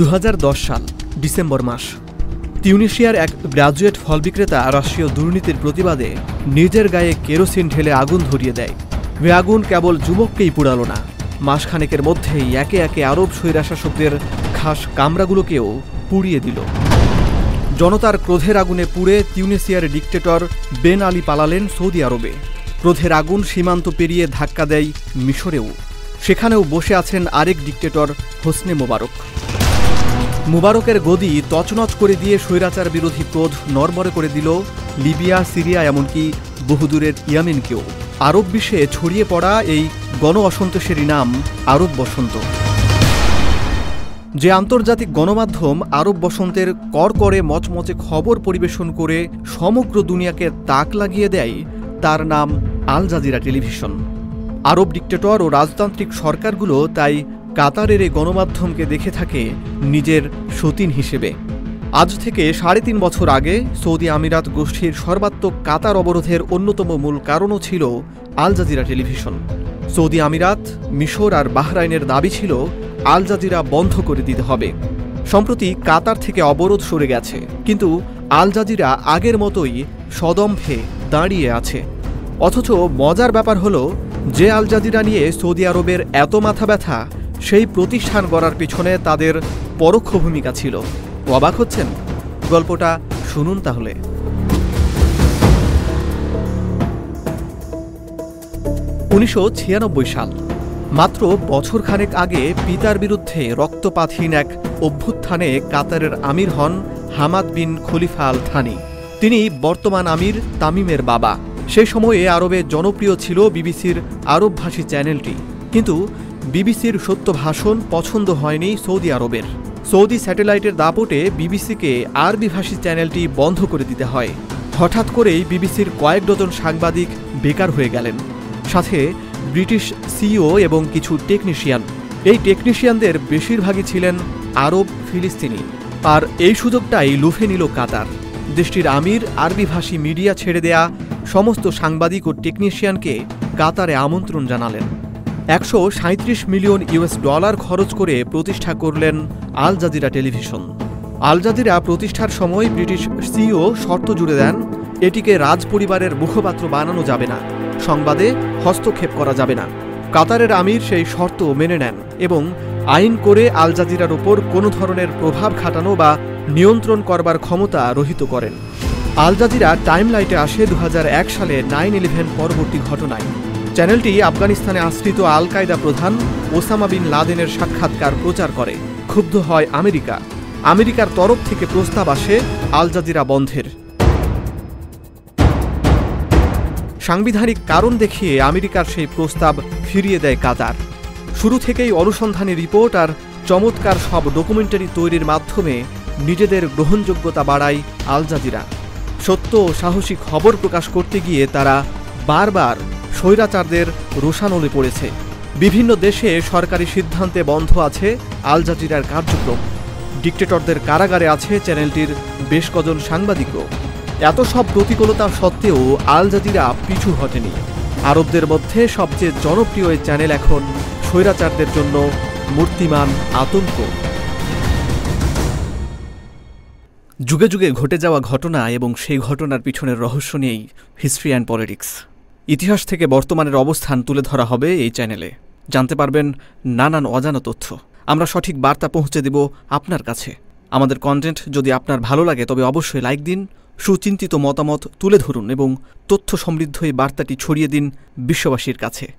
দু হাজার দশ সাল, ডিসেম্বর মাস। তিউনিশিয়ার এক গ্রাজুয়েট ফল বিক্রেতা রাষ্ট্রীয় দুর্নীতির প্রতিবাদে নিজের গায়ে কেরোসিন ঢেলে আগুন ধরিয়ে দেয়। ওই আগুন কেবল যুবককেই পুড়ালো না, মাসখানেকের মধ্যেই একে একে আরব স্বৈরাশাসকদের খাস কামরাগুলোকেও পুড়িয়ে দিল। জনতার ক্রোধের আগুনে পুড়ে তিউনিসিয়ার ডিকটেটর বেন আলী পালালেন সৌদি আরবে। ক্রোধের আগুন সীমান্ত পেরিয়ে ধাক্কা দেয় মিশরেও। সেখানেও বসে আছেন আরেক ডিকটেটর হোসনে মোবারক। মুবারকের গদি তছনছ করে দিয়ে স্বৈরাচার বিরোধী ক্রোধ নরবরে করে দিল লিবিয়া, সিরিয়া, এমনকি বহুদূরের ইয়ামেনকেও। আরব বিশ্বে ছড়িয়ে পড়া এই গণ অসন্তোষেরই নাম আরব বসন্ত। যে আন্তর্জাতিক গণমাধ্যম আরব বসন্তের করকরে মচমচে খবর পরিবেশন করে সমগ্র দুনিয়াকে তাক লাগিয়ে দেয়, তার নাম আল জাজিরা টেলিভিশন। আরব ডিক্টেটর ও রাজতান্ত্রিক সরকারগুলো তাই কাতারের এই গণমাধ্যমকে দেখে থাকে নিজের সতীন হিসেবে। আজ থেকে সাড়ে তিন বছর আগে সৌদি আমিরাত গোষ্ঠীর সর্বাত্মক কাতার অবরোধের অন্যতম মূল কারণও ছিল আল জাজিরা টেলিভিশন। সৌদি আমিরাত, মিশর আর বাহরাইনের দাবি ছিল আল জাজিরা বন্ধ করে দিতে হবে। সম্প্রতি কাতার থেকে অবরোধ সরে গেছে, কিন্তু আল জাজিরা আগের মতোই সদম্ভে দাঁড়িয়ে আছে। অথচ মজার ব্যাপার হলো, যে আল জাজিরা নিয়ে সৌদি আরবের এত মাথা ব্যথা সেই প্রতিষ্ঠান গড়ার পিছনে তাদের পরোক্ষ ভূমিকা ছিল। অবাক হচ্ছেন? গল্পটা শুনুন তাহলে। উনিশশো ছিয়ানব্বই সাল, মাত্র বছরখানেক আগে পিতার বিরুদ্ধে রক্তপাতহীন এক অভ্যুত্থানে কাতারের আমির হন হামাদ বিন খলিফা আল থানি তিনি বর্তমান আমির তামিমের বাবা। সে সময়ে আরবে জনপ্রিয় ছিল বিবিসির আরবভাষী চ্যানেলটি। কিন্তু বিবিসির সত্য ভাষণ পছন্দ হয়নি সৌদি আরবের। সৌদি স্যাটেলাইটের দাপটে বিবিসিকে আরবিভাষী চ্যানেলটি বন্ধ করে দিতে হয়। হঠাৎ করেই বিবিসির কয়েক ডজন সাংবাদিক বেকার হয়ে গেলেন। সাথে ব্রিটিশ সিইও এবং কিছু টেকনিশিয়ান। এই টেকনিশিয়ানদের বেশিরভাগই ছিলেন আরব ফিলিস্তিনি। আর এই সুযোগটাই লুফে নিল কাতার। দেশটির আমির আরবিভাষী মিডিয়া ছেড়ে দেয়া সমস্ত সাংবাদিক ও টেকনিশিয়ানকে কাতারে আমন্ত্রণ জানালেন। একশো মিলিয়ন ইউএস ডলার খরচ করে প্রতিষ্ঠা করলেন Al Jazeera television. Al Jazeera প্রতিষ্ঠার সময় ব্রিটিশ সিইও শর্ত জুড়ে দেন, এটিকে রাজ পরিবারের মুখপাত্র বানানো যাবে না, সংবাদে হস্তক্ষেপ করা যাবে না। কাতারের আমির সেই শর্ত মেনে নেন এবং আইন করে আল জাজিরার ওপর কোনো ধরনের প্রভাব খাটানো বা নিয়ন্ত্রণ করবার ক্ষমতা রহিত করেন। আল জাজিরা টাইমলাইটে আসে দু হাজার এক সালে নাইন ইলেভেন পরবর্তী ঘটনায়। চ্যানেলটি আফগানিস্তানে আশ্রিত আল কায়দা প্রধান ওসামা বিন লাদেনের সাক্ষাৎকার প্রচার করে। ক্ষুব্ধ হয় আমেরিকা। আমেরিকার তরফ থেকে প্রস্তাব আসে আল জাজিরা বন্ধের। সাংবিধানিক কারণ দেখিয়ে আমেরিকার সেই প্রস্তাব ফিরিয়ে দেয় কাতার। শুরু থেকেই অনুসন্ধানী রিপোর্ট আর চমৎকার সব ডকুমেন্টারি তৈরির মাধ্যমে নিজেদের গ্রহণযোগ্যতা বাড়ায় আল জাজিরা। সত্য ও সাহসী খবর প্রকাশ করতে গিয়ে তারা বারবার স্বৈরাচারদের রোষানলে পড়েছে। বিভিন্ন দেশে সরকারি সিদ্ধান্তে বন্ধ আছে আল জাজিরার কার্যক্রম। ডিক্টেটরদের কারাগারে আছে চ্যানেলটির বেশ কজন সাংবাদিকও। এত সব প্রতিকূলতা সত্ত্বেও আল জাজিরা পিছু হটেনি। আরবদের মধ্যে সবচেয়ে জনপ্রিয় এই চ্যানেল এখন স্বৈরাচারদের জন্য মূর্তিমান আতঙ্ক। যুগে যুগে ঘটে যাওয়া ঘটনা এবং সেই ঘটনার পিছনের রহস্য নিয়েই হিস্ট্রি অ্যান্ড পলিটিক্স। ইতিহাস থেকে বর্তমানের অবস্থান তুলে ধরা হবে এই চ্যানেলে। জানতে পারবেন নানান অজানা তথ্য। আমরা সঠিক বার্তা পৌঁছে দেব আপনার কাছে। আমাদের কন্টেন্ট যদি আপনার ভালো লাগে, তবে অবশ্যই লাইক দিন, সুচিন্তিত মতামত তুলে ধরুন এবং তথ্য সমৃদ্ধ এই বার্তাটি ছড়িয়ে দিন বিশ্ববাসীর কাছে।